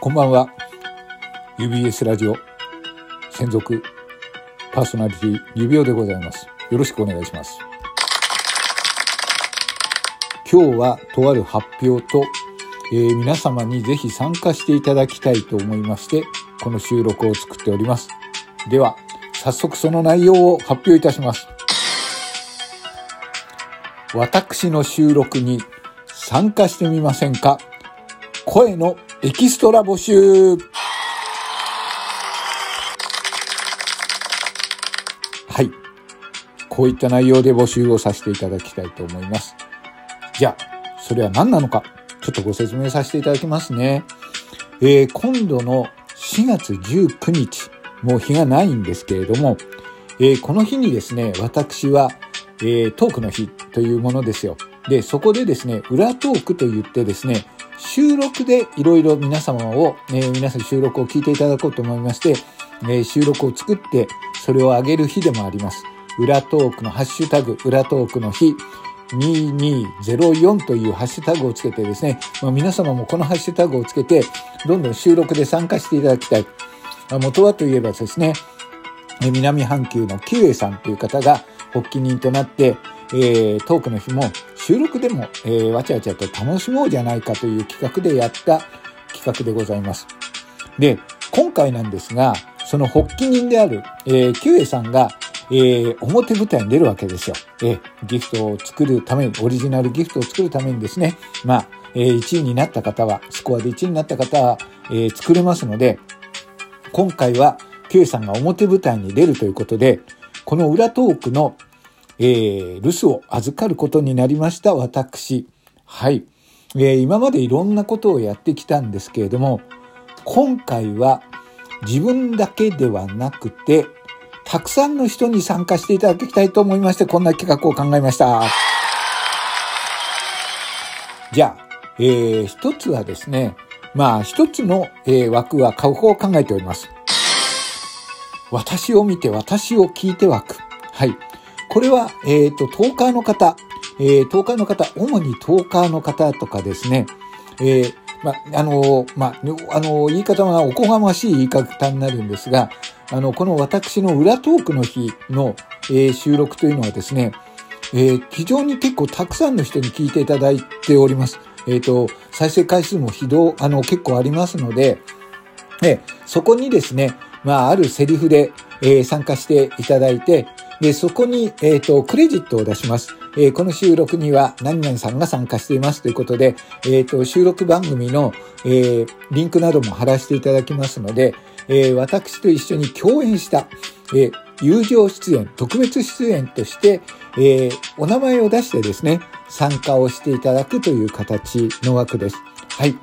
こんばんは。UBS ラジオ専属パーソナリティ指輪でございます。よろしくお願いします。今日はとある発表と、えー皆様にぜひ参加していただきたいと思いまして、この収録を作っております。では、早速その内容を発表いたします。私の収録に参加してみませんか？声のエキストラ募集はい。こういった内容で募集をさせていただきたいと思います。じゃあ、それは何なのか、ちょっとご説明させていただきますね。えー今度の4月19日、もう日がないんですけれども、えーこの日にですね、私は、えートークの日というものですよ。で、そこでですね、裏トークと言ってですね、収録でいろいろ皆様を、えー皆さん収録を聞いていただこうと思いまして、えー収録を作って、それを上げる日でもあります。裏トークのハッシュタグ、裏トークの日、2204というハッシュタグをつけてですね、まあ、皆様もこのハッシュタグをつけて、どんどん収録で参加していただきたい。まあ元はといえばですね、南半球のキュウエさんという方が発起人となって、えートークの日も収録でも、えーわちゃわちゃと楽しもうじゃないかという企画でやった企画でございます。で、今回なんですが、その発起人である、えー、キウエさんが、えー表舞台に出るわけですよ。えーギフトを作るために、オリジナルギフトを作るためにですね、まあ、えー1位になった方は、スコアで1位になった方は、えー作れますので、今回は、キュウエさんが表舞台に出るということで、この裏トークの、えー留守を預かることになりました、私。はい。えー今までいろんなことをやってきたんですけれども、今回は自分だけではなくて、たくさんの人に参加していただきたいと思いまして、こんな企画を考えました。じゃあ、えー一つはですね、まあ一つの、えー枠は買う方を考えております。私を見て、私を聞いて枠。はい。これは、えっ、と、トーカーの方、えー、トーカーの方、主にトーカーの方とかですね、えーまあ、あのーまあ、あのー言い方はおこがましい言い方になるんですが、あの、この私の裏トークの日の、えー収録というのはですね、えー非常に結構たくさんの人に聞いていただいております。えっ、と、再生回数も非道、あの、結構ありますので、えそこにですね、まあ、あるセリフで、え参加していただいて、で、そこに、えっ、と、クレジットを出します。えこの収録には何々さんが参加していますということで、えっ、と、収録番組の、えリンクなども貼らせていただきますので、えー私と一緒に共演した、えー友情出演、特別出演として、えーお名前を出してですね、参加をしていただくという形の枠です。はい。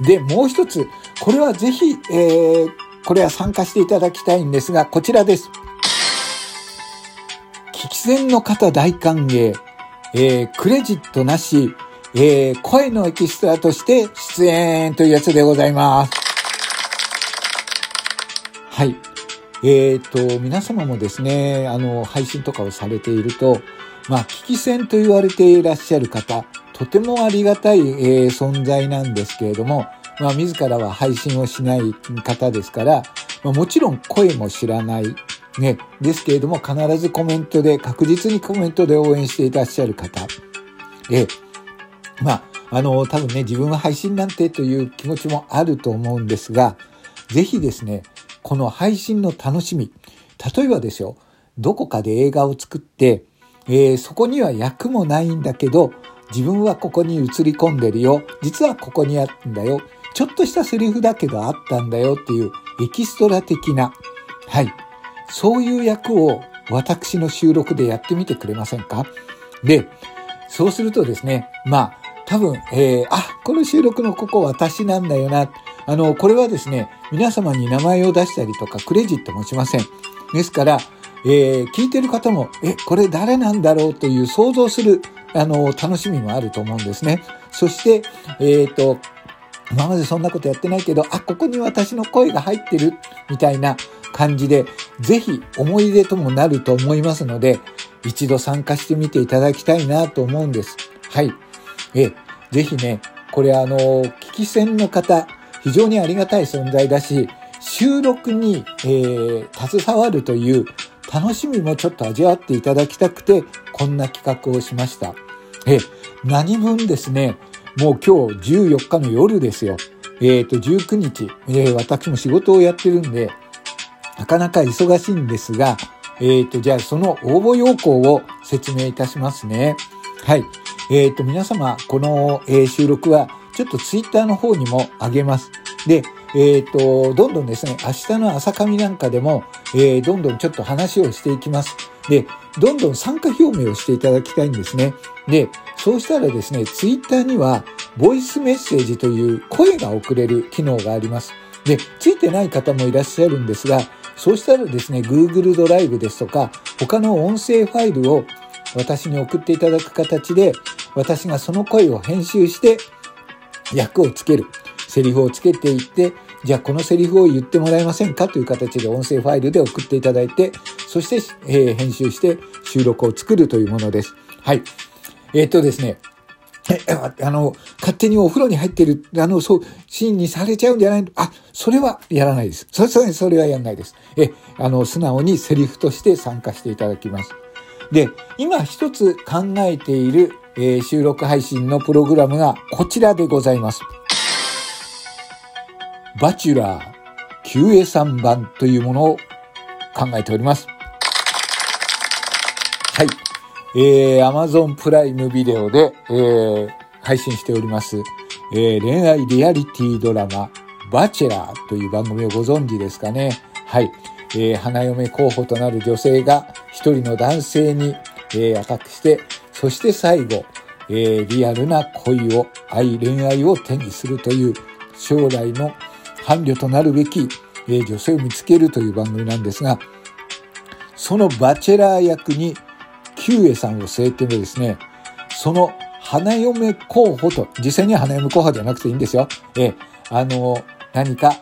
で、もう一つ、これはぜひ、えーこれは参加していただきたいんですが、こちらです。聞き戦の方大歓迎、えークレジットなし、えー声のエキストラとして出演というやつでございます。はい。えっ、と、皆様もですね、あの、配信とかをされていると、まあ、聞き戦と言われていらっしゃる方、とてもありがたい、えー存在なんですけれども、まあ、自らは配信をしない方ですから、まあ、もちろん声も知らない、ね、ですけれども、必ずコメントで、確実にコメントで応援していらっしゃる方、えーまあ、あの、多分ね、自分は配信なんてという気持ちもあると思うんですが、ぜひですね、この配信の楽しみ、例えばですよ、どこかで映画を作って、えーそこには役もないんだけど、自分はここに映り込んでるよ。実はここにあったんだよ。ちょっとしたセリフだけどあったんだよっていうエキストラ的な、はい。そういう役を私の収録でやってみてくれませんか？で、そうするとですね、まあ、多分、えーあ、この収録のここ私なんだよな。あの、これはですね、皆様に名前を出したりとかクレジットもしません。ですから、えー、聞いてる方も、え、これ誰なんだろうという想像する、あの、楽しみもあると思うんですね。そして、えっ、ー、と、今までそんなことやってないけど、あ、ここに私の声が入ってる、みたいな感じで、ぜひ思い出ともなると思いますので、一度参加してみていただきたいなと思うんです。はい。え、ぜひね、これあの、聞き戦の方、非常にありがたい存在だし、収録に、えー、携わるという楽しみもちょっと味わっていただきたくて、こんな企画をしました。え、何分ですね、もう今日14日の夜ですよ。えっ、ー、と、19日、えー、私も仕事をやってるんで、なかなか忙しいんですが、えっ、ー、と、じゃあその応募要項を説明いたしますね。はい。えっ、と、皆様、この、え収録は、ちょっとツイッターの方にも上げます。で、えっ、と、どんどんですね、明日の朝上なんかでも、えどんどんちょっと話をしていきます。で、どんどん参加表明をしていただきたいんですね。で、そうしたらですね、ツイッターには、ボイスメッセージという声が送れる機能があります。で、ついてない方もいらっしゃるんですが、そうしたらですね、Google ドライブですとか、他の音声ファイルを私に送っていただく形で、私がその声を編集して、役をつける。セリフをつけていって、じゃあこのセリフを言ってもらえませんかという形で音声ファイルで送っていただいて、そして、えー、編集して収録を作るというものです。はい。えー、っとですね、あの、勝手にお風呂に入ってる、あの、そう、シーンにされちゃうんじゃないの？あ、それはやらないです。それ、それ、それはやらないです。え、あの、素直にセリフとして参加していただきます。で、今一つ考えている、えー、収録配信のプログラムがこちらでございます。バチュラー QA3 版というものを考えております。はい。えー、Amazon プライムビデオで、えー、配信しております、えー、恋愛リアリティドラマ、バチェラーという番組をご存知ですかね。はい。えー、花嫁候補となる女性が一人の男性に、えー、アタックして、そして最後、えー、リアルな恋を、愛、恋愛を手にするという将来の伴侶となるべき、えー、女性を見つけるという番組なんですが、そのバチェラー役にキュウエさんを据えてもですね、その花嫁候補と、実際には花嫁候補じゃなくていいんですよ。えあの、何か、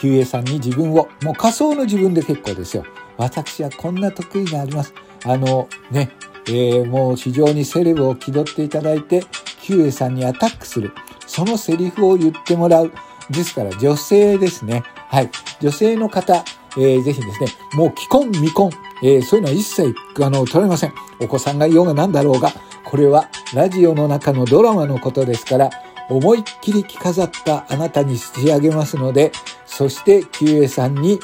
キュウエさんに自分を、もう仮想の自分で結構ですよ。私はこんな得意があります。あの、ね、えー、もう非常にセレブを気取っていただいて、キュウエさんにアタックする。そのセリフを言ってもらう。ですから、女性ですね。はい。女性の方、えー、ぜひですね、もう既婚未婚、えー、そういうのは一切、あの、取れません。お子さんがいようが何だろうが、これはラジオの中のドラマのことですから、思いっきり着飾ったあなたに仕上げますので、そして、キュウエさんに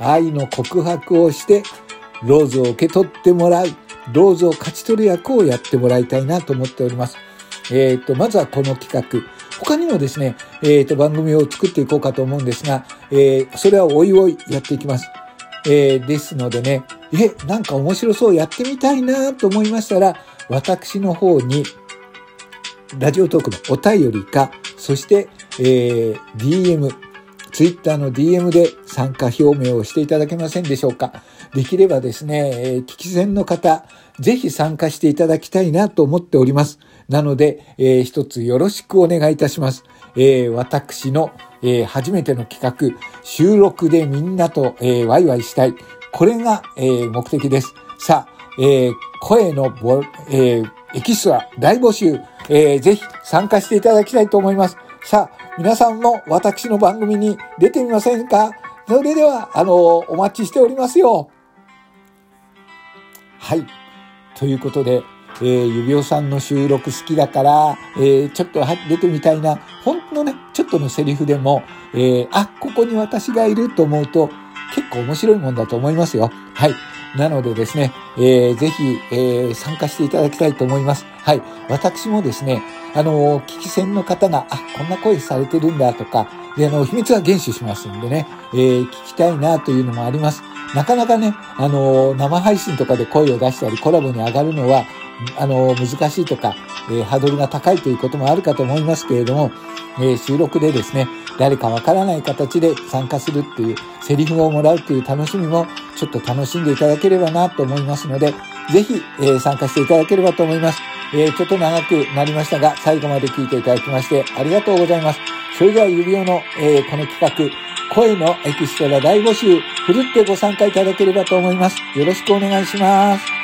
愛の告白をして、ローズを受け取ってもらう、ローズを勝ち取る役をやってもらいたいなと思っております。えっ、ー、と、まずはこの企画。他にもですね、えっ、ー、と、番組を作っていこうかと思うんですが、えー、それはおいおいやっていきます。えー、ですのでね、え、なんか面白そうやってみたいなと思いましたら、私の方に、ラジオトークのお便りか、そして、えー、DM、ツイッターの DM で参加表明をしていただけませんでしょうか。できればですね、えー、聞き戦の方、ぜひ参加していただきたいなと思っております。なので、えー、一つよろしくお願いいたします。えー、私の、えー、初めての企画、収録でみんなと、えー、ワイワイしたい。これが、えー、目的です。さあ、えー、声のボ、えー、エキストラ大募集、えー、ぜひ参加していただきたいと思います。さあ、皆さんも私の番組に出てみませんか？それでは、あの、お待ちしておりますよ。はい。ということで、えー、指輪さんの収録好きだから、えー、ちょっと出てみたいな、本当のね、ちょっとのセリフでも、えー、あ、ここに私がいると思うと、結構面白いもんだと思いますよ。はい。なのでですね、えー、ぜひ、えー、参加していただきたいと思います。はい。私もですね、あの聞き戦の方が、あ、こんな声されてるんだとか、で、あの、秘密は厳守しますんでね、えー、聞きたいなというのもあります。なかなかね、あの生配信とかで声を出したりコラボに上がるのは、あの、難しいとか、えー、ハードルが高いということもあるかと思いますけれども、えー、収録でですね、誰かわからない形で参加するっていう、セリフをもらうっていう楽しみもちょっと楽しんでいただければなと思いますので、ぜひ、えー、参加していただければと思います。え、ちょっと長くなりましたが、最後まで聞いていただきましてありがとうございます。それでは指輪の、えー、この企画、声のエキストラ大募集、ふるってご参加いただければと思います。よろしくお願いします。